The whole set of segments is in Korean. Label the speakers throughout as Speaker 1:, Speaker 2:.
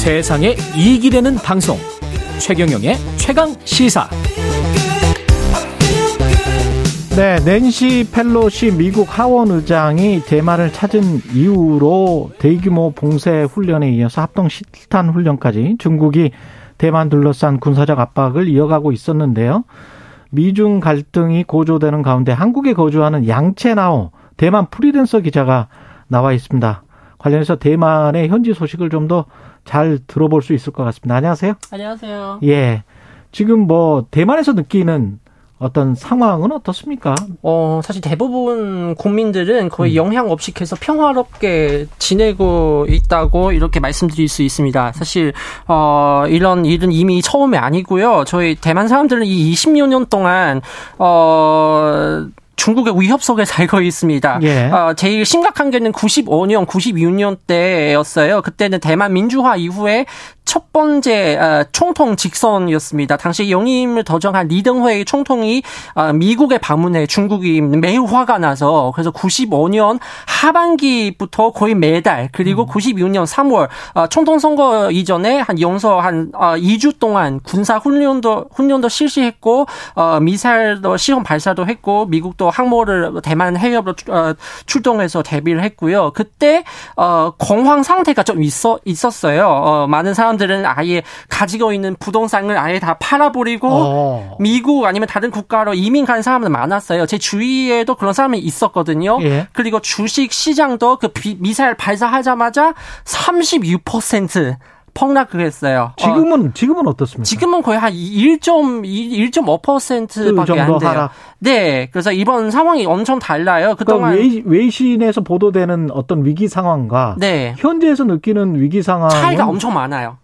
Speaker 1: 세상에 이익이 되는 방송 최경영의 최강 시사
Speaker 2: 네, 낸시 펠로시 미국 하원 의장이 대만을 찾은 이후로 대규모 봉쇄 훈련에 이어서 합동 실탄 훈련까지 중국이 대만 둘러싼 군사적 압박을 이어가고 있었는데요. 미중 갈등이 고조되는 가운데 한국에 거주하는 양채나오 대만 프리랜서 기자가 나와 있습니다. 관련해서 대만의 현지 소식을 좀 더 잘 들어볼 수 있을 것 같습니다. 안녕하세요.
Speaker 3: 안녕하세요.
Speaker 2: 예. 지금 뭐 대만에서 느끼는 어떤 상황은 어떻습니까?
Speaker 3: 어, 사실 대부분 국민들은 거의 음. 영향 없이 계속 평화롭게 지내고 있다고 이렇게 말씀드릴 수 있습니다. 사실, 어, 이런 일은 이미 처음이 아니고요. 저희 대만 사람들은 이 20여 년 동안, 어, 중국의 위협 속에 살고 있습니다. 예. 어, 제일 심각한 게는 95년, 96년 때였어요. 그때는 대만 민주화 이후에 첫 번째 어, 총통 직선이었습니다. 당시 영임을 도정한 리登회의 총통이 어, 미국에 방문해 중국이 매우 화가 나서 그래서 95년 하반기부터 거의 매달 그리고 음. 96년 3월 어, 총통 선거 이전에 한 영서 한 2주 동안 군사 훈련도 훈련도 실시했고 미사일도 시험 발사도 했고 미국도 항모를 대만 해협으로 출동해서 대비를 했고요. 그때 공황 상태가 좀 있어 있었어요. 많은 사람들 사람들은 아예 가지고 있는 부동산을 아예 다 팔아버리고 어. 미국 아니면 다른 국가로 이민 간 사람들 많았어요. 제 주위에도 그런 사람이 있었거든요. 예. 그리고 주식 시장도 그 미사일 발사하자마자 36% 폭락했어요.
Speaker 2: 지금은 어, 지금은 어떻습니까?
Speaker 3: 지금은 거의 한 1.1.5%밖에 그 안 돼요. 하락. 네, 그래서 이번 상황이 엄청 달라요. 그동안
Speaker 2: 그러니까 외 신에서 보도되는 어떤 위기 상황과 네. 현재에서 느끼는 위기 상황
Speaker 3: 차이가 엄청 많아요.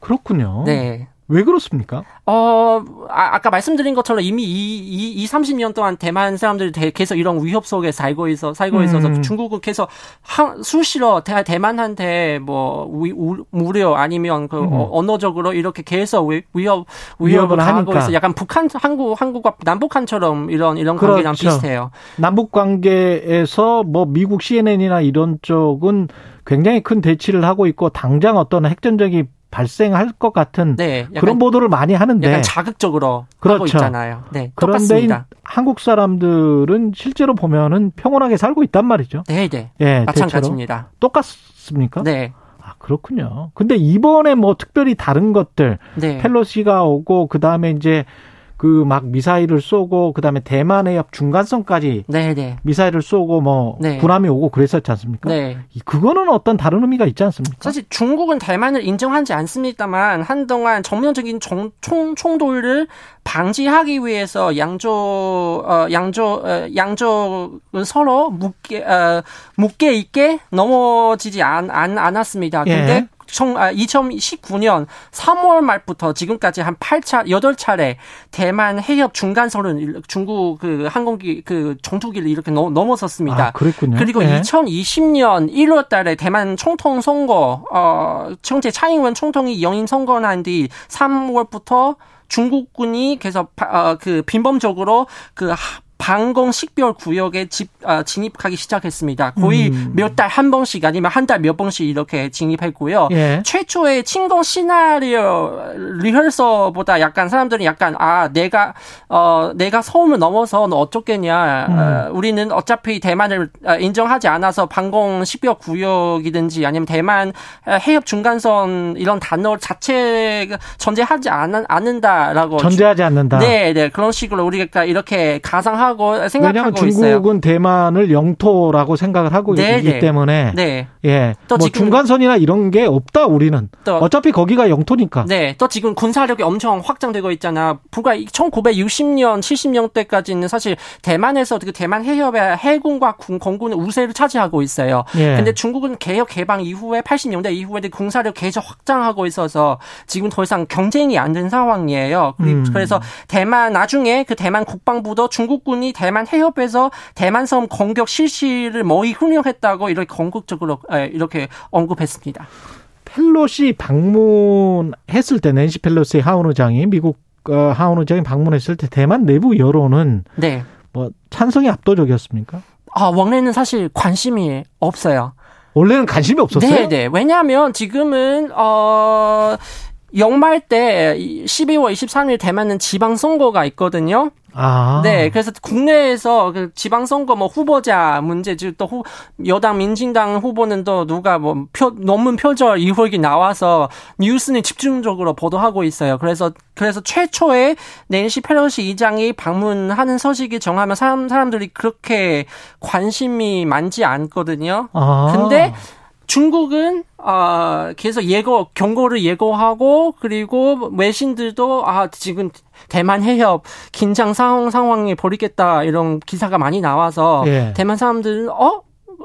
Speaker 2: 그렇군요. 네. 왜 그렇습니까?
Speaker 3: 어, 아, 까 말씀드린 것처럼 이미 이, 이, 이 30년 동안 대만 사람들이 계속 이런 위협 속에 살고 있어, 살고 있어서 음. 중국은 계속 한, 수시로 대, 대만한테 뭐, 위, 우, 무료 아니면 그 음. 언어적으로 이렇게 계속 위, 위협, 위협을 하고 있어. 약간 북한, 한국, 한국과 남북한처럼 이런, 이런 관계랑 그렇죠. 비슷해요.
Speaker 2: 남북 관계에서 뭐 미국 CNN이나 이런 쪽은 굉장히 큰 대치를 하고 있고 당장 어떤 핵전적이 발생할 것 같은 네, 그런 보도를 많이 하는데
Speaker 3: 약간 자극적으로 그렇죠. 하고 있잖아요. 네,
Speaker 2: 그런데. 한국 사람들은 실제로 보면은 평온하게 살고 있단 말이죠.
Speaker 3: 네, 네. 예, 마찬가지입니다.
Speaker 2: 똑같습니까?
Speaker 3: 네.
Speaker 2: 아, 그렇군요. 근데 이번에 뭐 특별히 다른 것들 네. 펠로시가 오고 그 다음에 이제 그 막 미사일을 쏘고 그다음에 대만 해협 중간선까지 네네. 네. 미사일을 쏘고 뭐 네. 군함이 오고 그랬었지 않습니까? 네. 그거는 어떤 다른 의미가 있지 않습니까?
Speaker 3: 사실 중국은 대만을 인정하지 않습니다만 한동안 전면적인 총, 총 총돌을 방지하기 위해서 양조 어 양조 어, 양조는 서로 묶게 어 묶게 있게 넘어지지 않, 않 않았습니다. 근데 예. 2019년 3월 말부터 지금까지 한 8차, 8차례 대만 해협 중간선은 중국 그 항공기 그 정투기를 이렇게 넘어섰습니다. 아,
Speaker 2: 그랬군요.
Speaker 3: 그리고 네. 2020년 1월 달에 대만 총통 선거, 어, 청제 차잉원 총통이 영임 선거난 뒤 3월부터 중국군이 계속 어, 그 빈범적으로 그 방공 식별 구역에 집, 아, 진입하기 시작했습니다. 거의 음. 몇달 한 번씩 아니면 한 달 몇 번씩 이렇게 진입했고요. 예. 최초의 침공 시나리오 리허설보다 약간 사람들이 약간 아 내가 어 내가 서움을 넘어서 너 어쩌겠냐. 음. 어, 우리는 어차피 대만을 어, 인정하지 않아서 방공 식별 구역이든지 아니면 대만 어, 해협 중간선 이런 단어 자체 존재하지 않, 않는다라고
Speaker 2: 존재하지 않는다.
Speaker 3: 네, 네 그런 식으로 우리가 이렇게 가상하 생각하고
Speaker 2: 생각하고 왜냐하면 중국은 있어요. 대만을 영토라고 생각을 하고 네, 있기 네. 때문에 네. 예. 또뭐 중간선이나 이런 게 없다 우리는. 또 어차피 거기가 영토니까.
Speaker 3: 네. 또 지금 군사력이 엄청 확장되고 있잖아. 불과 1960년 70년대까지는 사실 대만에서 그 대만 해협의 해군과 공군은 우세를 차지하고 있어요. 예. 근데 중국은 개혁 개방 이후에 80년대 이후에 군사력 계속 확장하고 있어서 지금 더 이상 경쟁이 안 된 상황이에요. 음. 그래서 대만 나중에 그 대만 국방부도 중국군 일본이 대만 해협에서 대만 섬 공격 실시를 모의 훈련했다고 이렇게 건국적으로 이렇게 언급했습니다.
Speaker 2: 펠로시 방문했을 때 낸시 펠로시 하원 의장이 미국 어, 하원 의장이 방문했을 때 대만 내부 여론은 네. 뭐 찬성이 압도적이었습니까?
Speaker 3: 아, 원래는 사실 관심이 없어요.
Speaker 2: 원래는 관심이 없었어요.
Speaker 3: 네, 네. 왜냐하면 지금은 어 연말 때 12월 23일 대만은 지방 선거가 있거든요.
Speaker 2: 아.
Speaker 3: 네, 그래서 국내에서 그 지방선거 뭐 후보자 문제, 또 후, 여당 민진당 후보는 또 누가 뭐 표, 논문 표절 이후기 나와서 뉴스는 집중적으로 보도하고 있어요. 그래서, 그래서 최초에 낸시 페로시 이장이 방문하는 소식이 정하면 사람, 사람들이 그렇게 관심이 많지 않거든요. 아. 근데 중국은 아 계속 예고 경고를 예고하고 그리고 외신들도 아 지금 대만 해협 긴장 상황 상황이 벌이겠다 이런 기사가 많이 나와서 예. 대만 사람들은 어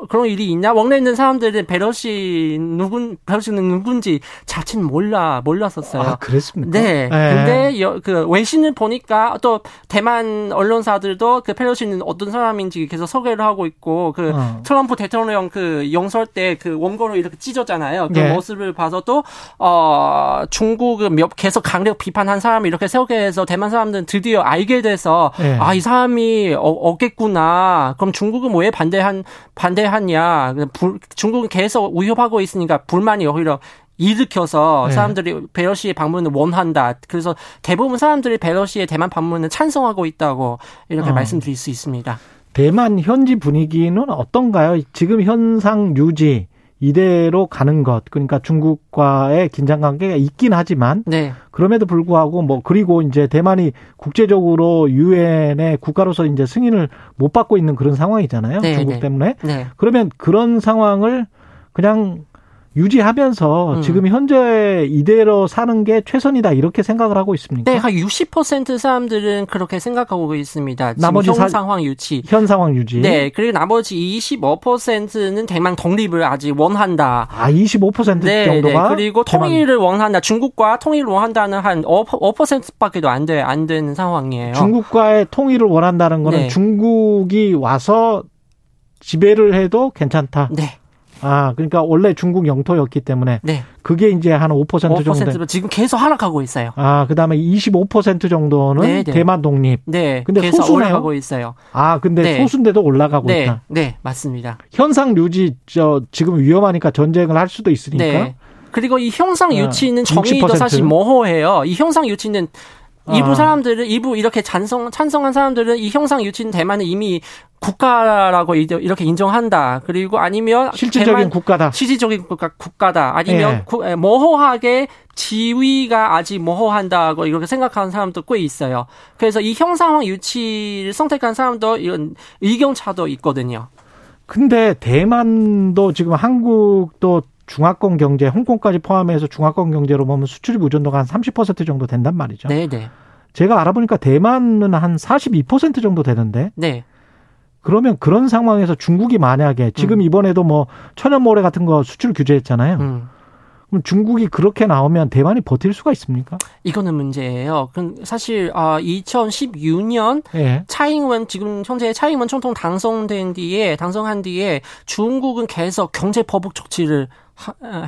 Speaker 3: 그런 일이 있냐? 원래 있는 사람들은 베러시 누군 베러시는 누군지 자체는 몰라 몰랐었어요.
Speaker 2: 아, 그랬습니까?
Speaker 3: 네. 네. 근데 여, 그 외신을 보니까 또 대만 언론사들도 그 페러시는 어떤 사람인지 계속 소개를 하고 있고 그 어. 트럼프 대통령 그 용설 때 그 원고를 이렇게 찢었잖아요. 그 네. 모습을 봐서 또어 중국은 몇 계속 강력 비판한 사람이 이렇게 소개해서 대만 사람들은 드디어 알게 돼서 네. 아이 사람이 어, 없겠구나. 그럼 중국은 왜 반대한 반대 하냐. 중국은 계속 위협하고 있으니까 불만이 오히려 일으켜서 네. 사람들이 베러시의 방문을 원한다. 그래서 대부분 사람들이 베러시의 대만 방문을 찬성하고 있다고 이렇게 어. 말씀드릴 수 있습니다.
Speaker 2: 대만 현지 분위기는 어떤가요? 지금 현상 유지 이대로 가는 것 그러니까 중국과의 긴장 관계가 있긴 하지만 네. 그럼에도 불구하고 뭐 그리고 이제 대만이 국제적으로 유엔의 국가로서 이제 승인을 못 받고 있는 그런 상황이잖아요. 네, 중국 네. 때문에. 네. 그러면 그런 상황을 그냥 유지하면서 음. 지금 현재 이대로 사는 게 최선이다 이렇게 생각을 하고 있습니까?
Speaker 3: 네, 한 60% 사람들은 그렇게 생각하고 있습니다. 나머지 현 상황 유지.
Speaker 2: 현 상황 유지.
Speaker 3: 네, 그리고 나머지 25%는 대만 독립을 아직 원한다.
Speaker 2: 아, 25% 네, 정도가?
Speaker 3: 네, 그리고 통일을 원한다. 중국과 통일을 원한다는 한 5, 5%밖에도 안 돼, 안 되는 상황이에요.
Speaker 2: 중국과의 통일을 원한다는 거는 네. 중국이 와서 지배를 해도 괜찮다.
Speaker 3: 네.
Speaker 2: 아, 그러니까 원래 중국 영토였기 때문에 네. 그게 이제 한 5%, 5% 정도
Speaker 3: 지금 계속 하락하고 있어요.
Speaker 2: 아, 그다음에 25% 정도는 네네. 네. 대만 독립.
Speaker 3: 네. 근데 계속 소수네요. 올라가고 있어요.
Speaker 2: 아, 근데 네. 소수인데도 올라가고
Speaker 3: 네.
Speaker 2: 있다.
Speaker 3: 네, 맞습니다.
Speaker 2: 현상 유지 저 지금 위험하니까 전쟁을 할 수도 있으니까. 네.
Speaker 3: 그리고 이 형상 아, 유치는 정의도 60%? 사실 모호해요. 이 형상 유치는 일부 아. 사람들은 일부 이렇게 찬성 찬성한 사람들은 이 형상 유치는 대만은 이미 국가라고 이렇게 인정한다. 그리고 아니면
Speaker 2: 실질적인 국가다.
Speaker 3: 실질적인 국가 국가다. 아니면 예. 모호하게 지위가 아직 모호한다고 이렇게 생각하는 사람도 꽤 있어요. 그래서 이 형상 유치를 선택한 사람도 이런 의견 차도 있거든요.
Speaker 2: 근데 대만도 지금 한국도 중화권 경제, 홍콩까지 포함해서 중화권 경제로 보면 수출입 의존도가 한 30% 정도 된단 말이죠.
Speaker 3: 네, 네.
Speaker 2: 제가 알아보니까 대만은 한 42% 정도 되는데.
Speaker 3: 네.
Speaker 2: 그러면 그런 상황에서 중국이 만약에 지금 음. 이번에도 뭐 천연모래 같은 거 수출 규제했잖아요. 음. 그럼 중국이 그렇게 나오면 대만이 버틸 수가 있습니까?
Speaker 3: 이거는 문제예요. 그럼 사실 어, 2016년 예. 차잉원 지금 현재 차잉원 총통 당선된 뒤에 당선한 뒤에 중국은 계속 경제 보복 조치를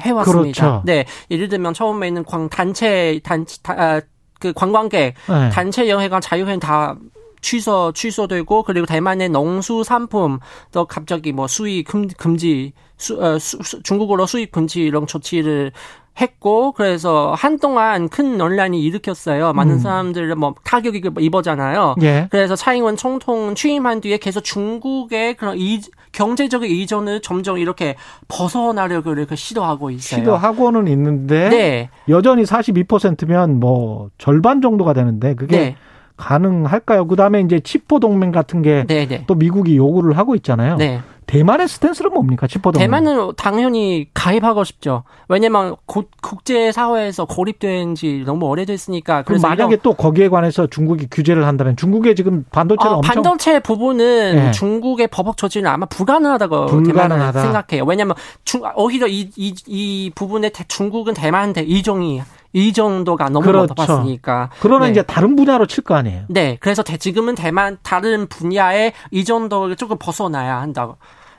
Speaker 3: 해왔습니다. 그렇죠. 네, 예를 들면 처음에는 광 단체 단체 다, 아, 그 관광객 네. 단체 여행과 자유여행 다 취소 취소되고 그리고 대만의 농수 산품도 갑자기 뭐 수입 금, 금지 수, 어, 수, 수, 중국어로 수입 금지 이런 조치를 했고 그래서 한동안 큰 논란이 일으켰어요. 많은 음. 사람들 뭐 타격이 입었잖아요. 예. 그래서 차잉원 총통 취임한 뒤에 계속 중국의 그런 이, 경제적인 이전을 점점 이렇게 벗어나려고 이렇게 시도하고 있어요.
Speaker 2: 시도하고는 있는데 네. 여전히 42%면 뭐 절반 정도가 되는데 그게 네. 가능할까요? 그다음에 이제 치포 동맹 같은 게또 네, 네. 미국이 요구를 하고 있잖아요. 네. 대만의 스탠스는 뭡니까? 동맹.
Speaker 3: 대만은 당연히 가입하고 싶죠. 왜냐면 국제 사회에서 고립된 지 너무 오래됐으니까.
Speaker 2: 그럼 만약에 또 거기에 관해서 중국이 규제를 한다면 중국의 지금 반도체를 어,
Speaker 3: 엄청 반도체 부분은 네. 중국의 법적 조치는 아마 불가능하다고 불가능하다. 생각해요. 왜냐면 중, 오히려 이, 이, 이 부분에 중국은 대만한테 이종이 이 정도가 너무 그렇죠. 높았으니까.
Speaker 2: 그러나 네. 이제 다른 분야로 칠 거 아니에요.
Speaker 3: 네. 그래서 지금은 대만 다른 분야에 이 정도를 조금 벗어나야 한다고.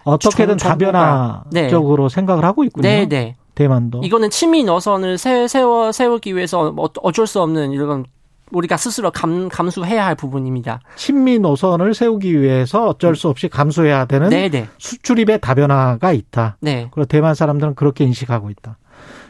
Speaker 2: 어떻게든 다변화적으로 네. 생각을 하고 있군요. 네, 네. 대만도.
Speaker 3: 이거는 친미 노선을 세, 세워 세우기 위해서 뭐 어쩔 수 없는 이런 우리가 스스로 감, 감수해야 할 부분입니다.
Speaker 2: 친미 노선을 세우기 위해서 어쩔 수 없이 감수해야 되는 네네. 수출입의 다변화가 있다. 네. 그리고 대만 사람들은 그렇게 인식하고 있다.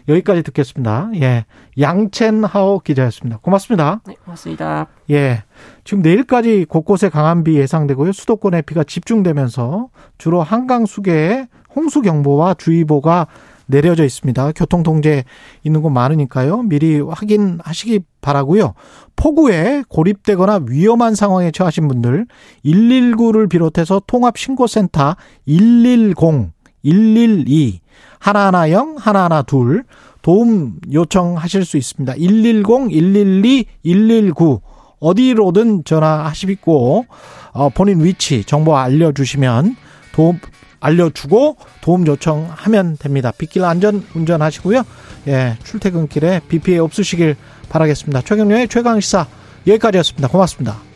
Speaker 2: 여기까지 듣겠습니다. 예. 양첸하오 기자였습니다. 고맙습니다.
Speaker 3: 네, 고맙습니다.
Speaker 2: 예. 지금 내일까지 곳곳에 강한 비 예상되고요. 수도권에 비가 집중되면서 주로 한강 수계에 홍수 경보와 주의보가 내려져 있습니다. 교통 통제 있는 곳 많으니까요. 미리 확인하시기 바라고요. 폭우에 고립되거나 위험한 상황에 처하신 분들 119를 비롯해서 통합 신고센터 110, 112 하나하나0 하나하나 둘 도움 요청하실 수 있습니다. 110, 112, 119 어디로든 전화하시고 어, 본인 위치 정보 알려주시면 도움 알려주고 도움 요청하면 됩니다. 빗길 안전 운전하시고요. 예, 출퇴근길에 비 피해 없으시길 바라겠습니다. 최경련의 최강 시사 여기까지였습니다. 고맙습니다.